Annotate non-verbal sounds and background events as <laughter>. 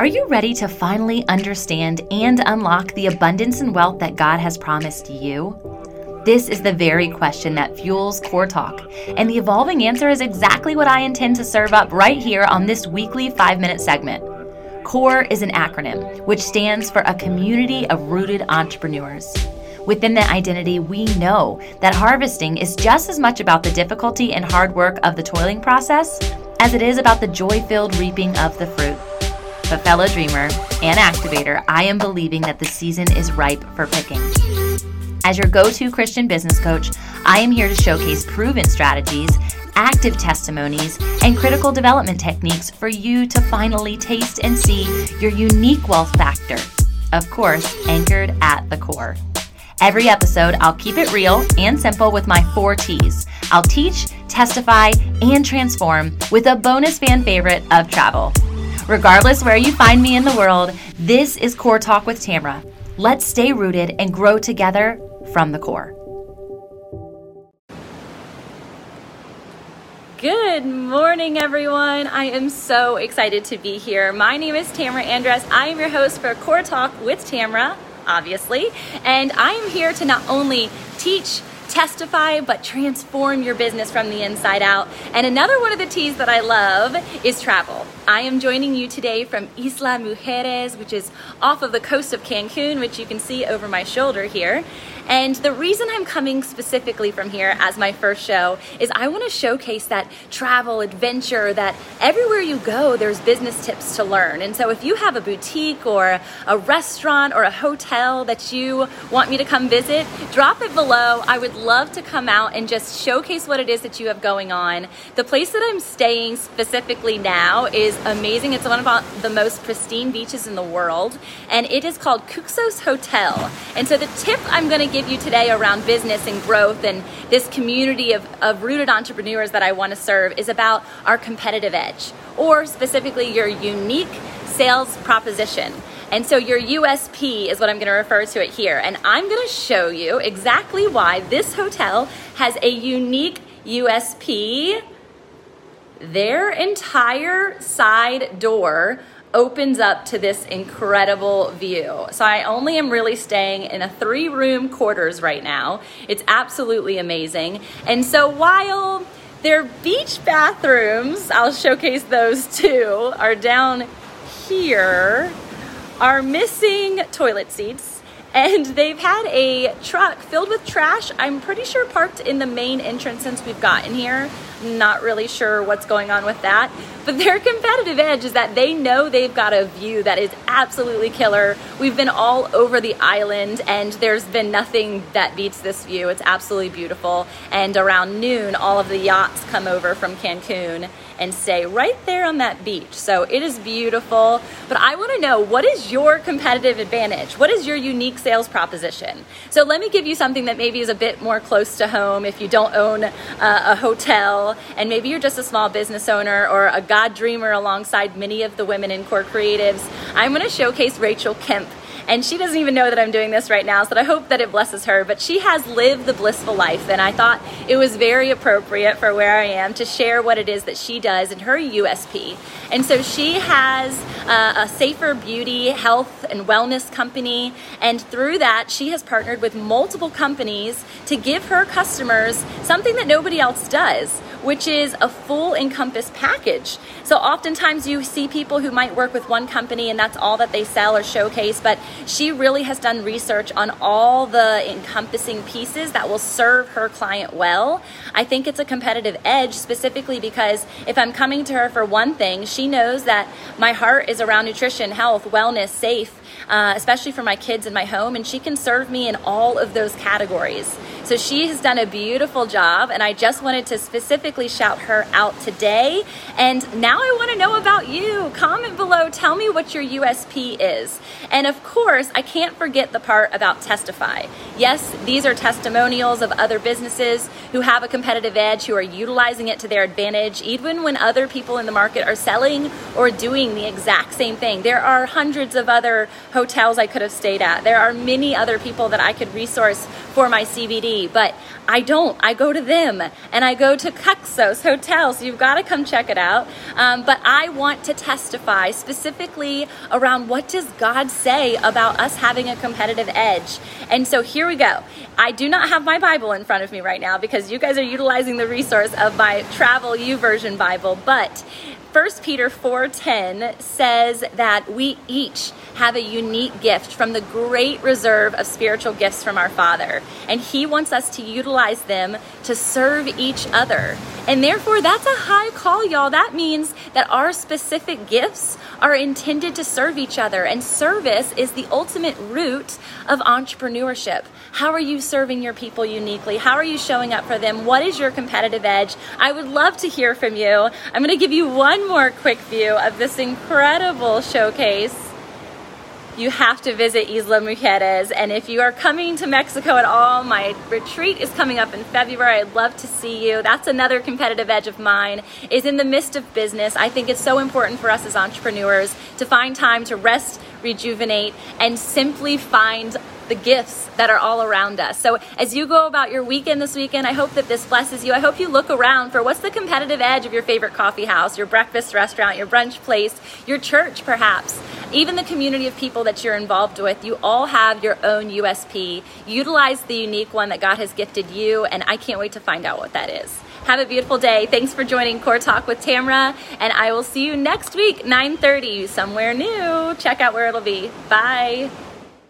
Are you ready to finally understand and unlock the abundance and wealth that God has promised you? This is the very question that fuels Core Talk, and the evolving answer is exactly what I intend to serve up right here on this weekly five minute segment. CORE is an acronym which stands for a community of rooted entrepreneurs. Within that identity, we know that harvesting is just as much about the difficulty and hard work of the toiling process as it is about the joy filled reaping of the fruit. But, fellow dreamer and activator, I am believing that the season is ripe for picking. As your go to Christian business coach, I am here to showcase proven strategies, active testimonies, and critical development techniques for you to finally taste and see your unique wealth factor. Of course, anchored at the core. Every episode, I'll keep it real and simple with my four T's. I'll teach, testify, and transform with a bonus fan favorite of travel. Regardless where you find me in the world, this is Core Talk with Tamra. Let's stay rooted and grow together from the core. Good morning, everyone. I am so excited to be here. My name is Tamra Andress. I am your host for Core Talk with Tamra obviously. And I am here to not only teach, testify, but transform your business from the inside out. And another one of the T's that I love is travel. I am joining you today from Isla Mujeres, which is off of the coast of Cancun, which you can see over my shoulder here. And the reason I'm coming specifically from here as my first show is I want to showcase that travel, adventure, that everywhere you go, there's business tips to learn. And so if you have a boutique or a restaurant or a hotel that you want me to come visit, drop it below. I would love to come out and just showcase what it is that you have going on. The place that I'm staying specifically now is amazing. It's one of the most pristine beaches in the world, and it is called Cuxos Hotel. And so the tip I'm going to give you today around business and growth and this community of, of rooted entrepreneurs that I want to serve is about our competitive edge, or specifically your unique sales proposition. And so your USP is what I'm going to refer to it here. And I'm going to show you exactly why this hotel has a unique USP. Their entire side door opens up to this incredible view. So I only am really staying in a three room quarters right now. It's absolutely amazing. And so while their beach bathrooms, I'll showcase those <laughs> too, are down here, are missing toilet seats. And they've had a truck filled with trash, I'm pretty sure parked in the main entrance since we've gotten here. Not really sure what's going on with that. But their <laughs> competitive edge is that they know they've got a view that is absolutely killer. We've been all over the island and there's been nothing that beats this view. It's absolutely beautiful. And around noon, all of the yachts come over from Cancun and stay right there on that beach. So it is beautiful. But I want to know what is your competitive advantage? What is your unique sales proposition? So let me give you something that maybe is a bit more close to home if you don't own uh, a hotel and maybe you're just a small business owner or a God dreamer alongside many of the women in Core Creatives, I'm going to showcase Rachel Kemp and she doesn't even know that I'm doing this right now, so I hope that it blesses her. But she has lived the blissful life, and I thought it was very appropriate for where I am to share what it is that she does in her USP. And so she has uh, a safer beauty, health, and wellness company, and through that, she has partnered with multiple companies to give her customers something that nobody else does which is a full encompass package. So oftentimes you see people who might work with one company and that's all that they sell or showcase, but she really has done research on all the encompassing pieces that will serve her client well. I think it's a competitive edge specifically because if I'm coming to her for one thing, she knows that my heart is around nutrition, health, wellness, safe, uh, especially for my kids in my home, and she can serve me in all of those categories. So she has done a beautiful job, and I just wanted to specifically shout her out today. And now I want to know about you. Comment below, tell me what your USP is. And of course, course, I can't forget the part about testify. Yes, these are testimonials of other businesses who have a competitive edge, who are utilizing it to their advantage, even when other people in the market are selling or doing the exact same thing. There are hundreds of other hotels I could have stayed at. There are many other people that I could resource for my CBD, but I don't. I go to them and I go to Cuxos Hotel, so you've got to come check it out. Um, but I want to testify specifically around what does God say about us having a competitive edge. And so here we go. I do not have my Bible in front of me right now because you guys are utilizing the resource of my Travel U YouVersion Bible, but 1 Peter 4:10 says that we each have a unique gift from the great reserve of spiritual gifts from our Father, and he wants us to utilize them to serve each other. And therefore, that's a high call, y'all. That means that our specific gifts are intended to serve each other, and service is the ultimate root of entrepreneurship. How are you serving your people uniquely? How are you showing up for them? What is your competitive edge? I would love to hear from you. I'm going to give you one more quick view of this incredible showcase you have to visit Isla Mujeres. And if you are coming to Mexico at all, my retreat is coming up in February. I'd love to see you. That's another competitive edge of mine is in the midst of business. I think it's so important for us as entrepreneurs to find time to rest, rejuvenate, and simply find the gifts that are all around us. So as you go about your weekend this weekend, I hope that this blesses you. I hope you look around for what's the competitive edge of your favorite coffee house, your breakfast restaurant, your brunch place, your church perhaps, even the community of people that you're involved with. You all have your own USP. Utilize the unique one that God has gifted you, and I can't wait to find out what that is. Have a beautiful day. Thanks for joining Core Talk with Tamra, and I will see you next week, 9:30, somewhere new. Check out where it'll be. Bye.